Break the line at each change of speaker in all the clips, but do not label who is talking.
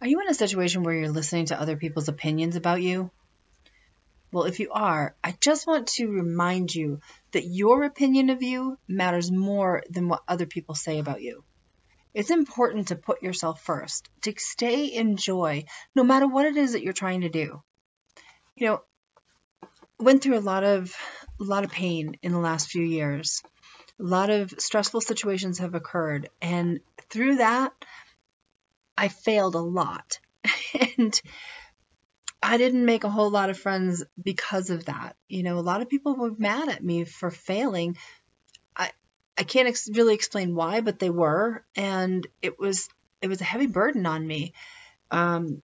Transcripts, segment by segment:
Are you in a situation where you're listening to other people's opinions about you? Well, if you are, I just want to remind you that your opinion of you matters more than what other people say about you. It's important to put yourself first, to stay in joy, no matter what it is that you're trying to do. You know, went through a lot of a lot of pain in the last few years. A lot of stressful situations have occurred, and through that, I failed a lot. and I didn't make a whole lot of friends because of that. You know, a lot of people were mad at me for failing. I I can't ex- really explain why, but they were, and it was it was a heavy burden on me. Um,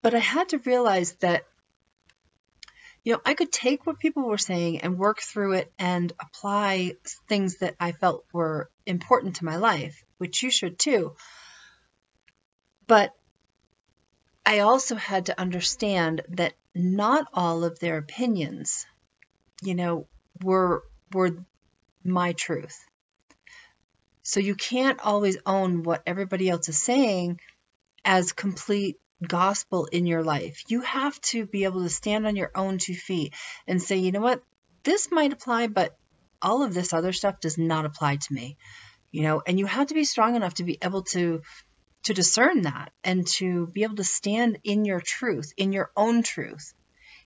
but I had to realize that you know, I could take what people were saying and work through it and apply things that I felt were important to my life, which you should too. But I also had to understand that not all of their opinions, you know, were were my truth. So you can't always own what everybody else is saying as complete gospel in your life. You have to be able to stand on your own two feet and say, you know what, this might apply, but all of this other stuff does not apply to me. You know, and you have to be strong enough to be able to to discern that and to be able to stand in your truth, in your own truth.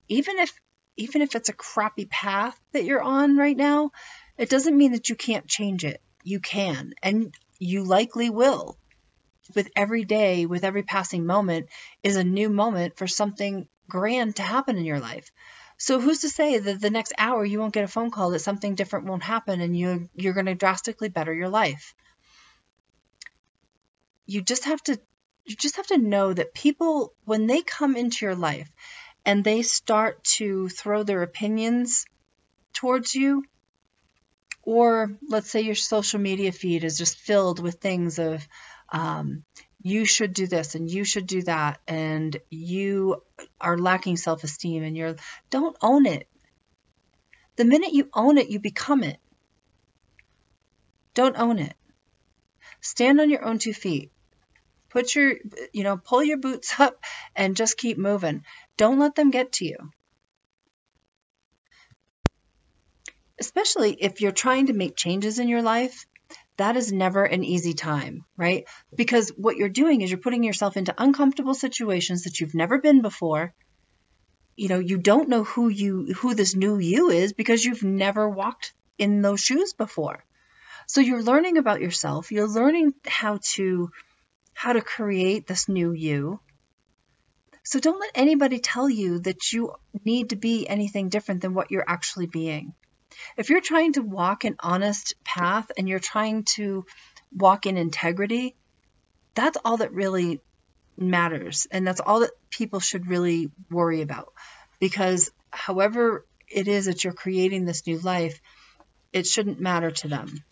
Even if even if it's a crappy path that you're on right now, it doesn't mean that you can't change it. You can, and you likely will. With every day, with every passing moment, is a new moment for something grand to happen in your life. So who's to say that the next hour you won't get a phone call that something different won't happen and you you're going to drastically better your life? You just have to you just have to know that people when they come into your life and they start to throw their opinions towards you or let's say your social media feed is just filled with things of um, you should do this and you should do that and you are lacking self-esteem and you're don't own it. The minute you own it you become it. Don't own it. Stand on your own two feet Put your, you know, pull your boots up and just keep moving. Don't let them get to you. Especially if you're trying to make changes in your life, that is never an easy time, right? Because what you're doing is you're putting yourself into uncomfortable situations that you've never been before. You know, you don't know who you who this new you is because you've never walked in those shoes before. So you're learning about yourself, you're learning how to how to create this new you. So don't let anybody tell you that you need to be anything different than what you're actually being. If you're trying to walk an honest path and you're trying to walk in integrity, that's all that really matters. And that's all that people should really worry about. Because however it is that you're creating this new life, it shouldn't matter to them.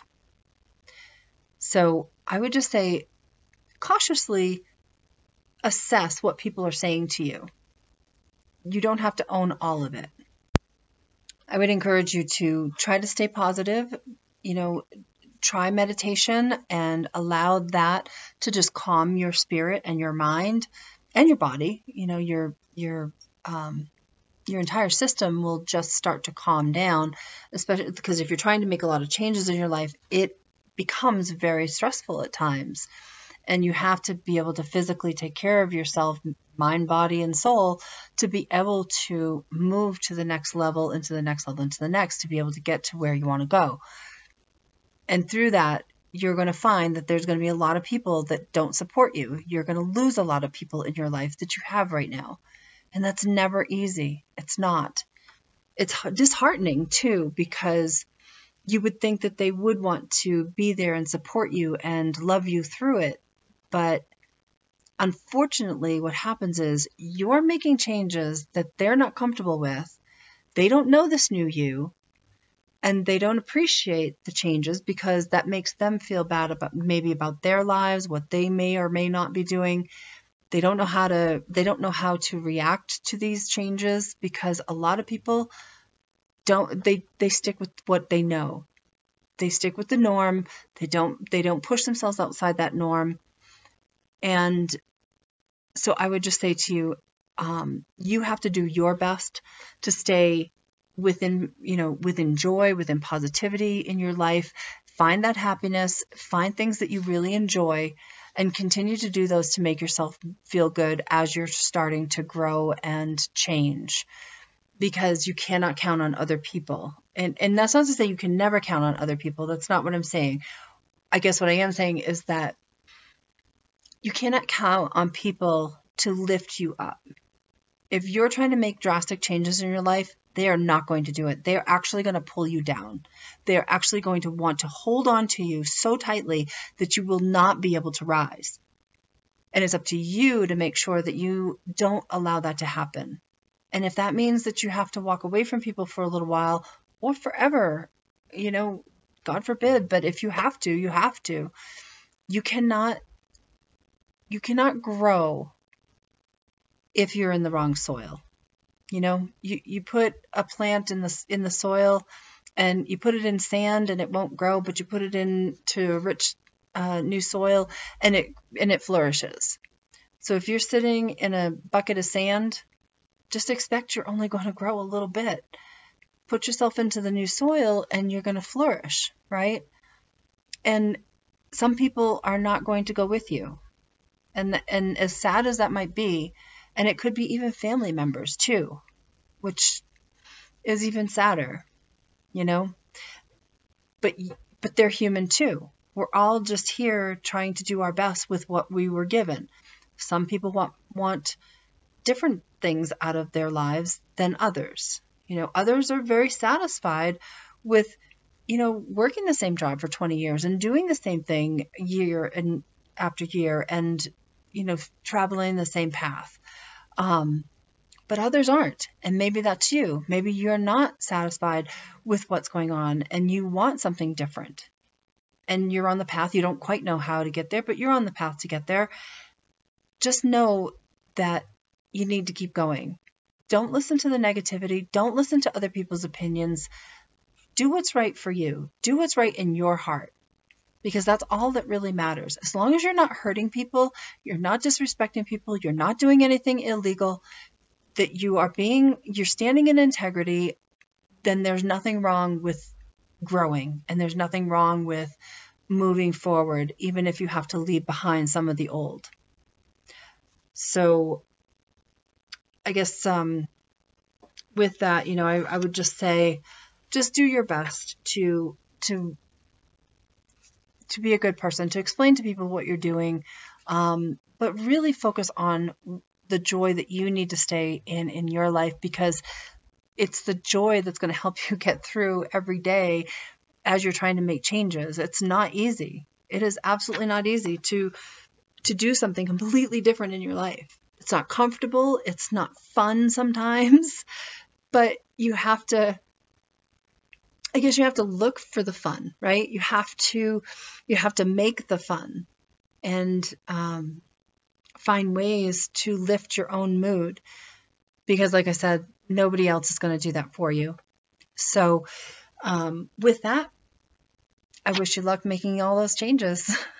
So I would just say cautiously assess what people are saying to you. You don't have to own all of it. I would encourage you to try to stay positive, you know, try meditation and allow that to just calm your spirit and your mind and your body. You know, your your um, your entire system will just start to calm down, especially because if you're trying to make a lot of changes in your life, it becomes very stressful at times and you have to be able to physically take care of yourself mind body and soul to be able to move to the next level into the next level into the next to be able to get to where you want to go. And through that you're going to find that there's going to be a lot of people that don't support you. You're going to lose a lot of people in your life that you have right now. And that's never easy. It's not. It's disheartening too because you would think that they would want to be there and support you and love you through it but unfortunately, what happens is you're making changes that they're not comfortable with. They don't know this new you and they don't appreciate the changes because that makes them feel bad about maybe about their lives, what they may or may not be doing. They don't know how to they don't know how to react to these changes because a lot of people don't they they stick with what they know. They stick with the norm. They don't they don't push themselves outside that norm and so I would just say to you, um, you have to do your best to stay within, you know, within joy, within positivity in your life. Find that happiness, find things that you really enjoy, and continue to do those to make yourself feel good as you're starting to grow and change because you cannot count on other people. And and that's not to say you can never count on other people. That's not what I'm saying. I guess what I am saying is that you cannot count on people to lift you up. If you're trying to make drastic changes in your life, they are not going to do it. They are actually going to pull you down. They are actually going to want to hold on to you so tightly that you will not be able to rise. And it's up to you to make sure that you don't allow that to happen. And if that means that you have to walk away from people for a little while or forever, you know, God forbid, but if you have to, you have to. You cannot you cannot grow if you're in the wrong soil. You know, you, you put a plant in the in the soil and you put it in sand and it won't grow, but you put it into rich uh, new soil and it and it flourishes. So if you're sitting in a bucket of sand, just expect you're only going to grow a little bit. Put yourself into the new soil and you're going to flourish, right? And some people are not going to go with you. And and as sad as that might be, and it could be even family members too, which is even sadder, you know? But but they're human too. We're all just here trying to do our best with what we were given. Some people want want different things out of their lives than others. You know, others are very satisfied with you know, working the same job for 20 years and doing the same thing year and after year and you know, traveling the same path. Um, but others aren't. And maybe that's you. Maybe you're not satisfied with what's going on and you want something different. And you're on the path. You don't quite know how to get there, but you're on the path to get there. Just know that you need to keep going. Don't listen to the negativity. Don't listen to other people's opinions. Do what's right for you. Do what's right in your heart because that's all that really matters. As long as you're not hurting people, you're not disrespecting people, you're not doing anything illegal, that you are being, you're standing in integrity, then there's nothing wrong with growing and there's nothing wrong with moving forward, even if you have to leave behind some of the old. So, I guess um, with that, you know, I, I would just say, just do your best to to to be a good person, to explain to people what you're doing, um, but really focus on the joy that you need to stay in in your life because it's the joy that's going to help you get through every day as you're trying to make changes. It's not easy. It is absolutely not easy to to do something completely different in your life. It's not comfortable, it's not fun sometimes, but you have to I guess you have to look for the fun, right? You have to you have to make the fun and um, find ways to lift your own mood because, like I said, nobody else is going to do that for you. So, um, with that, I wish you luck making all those changes.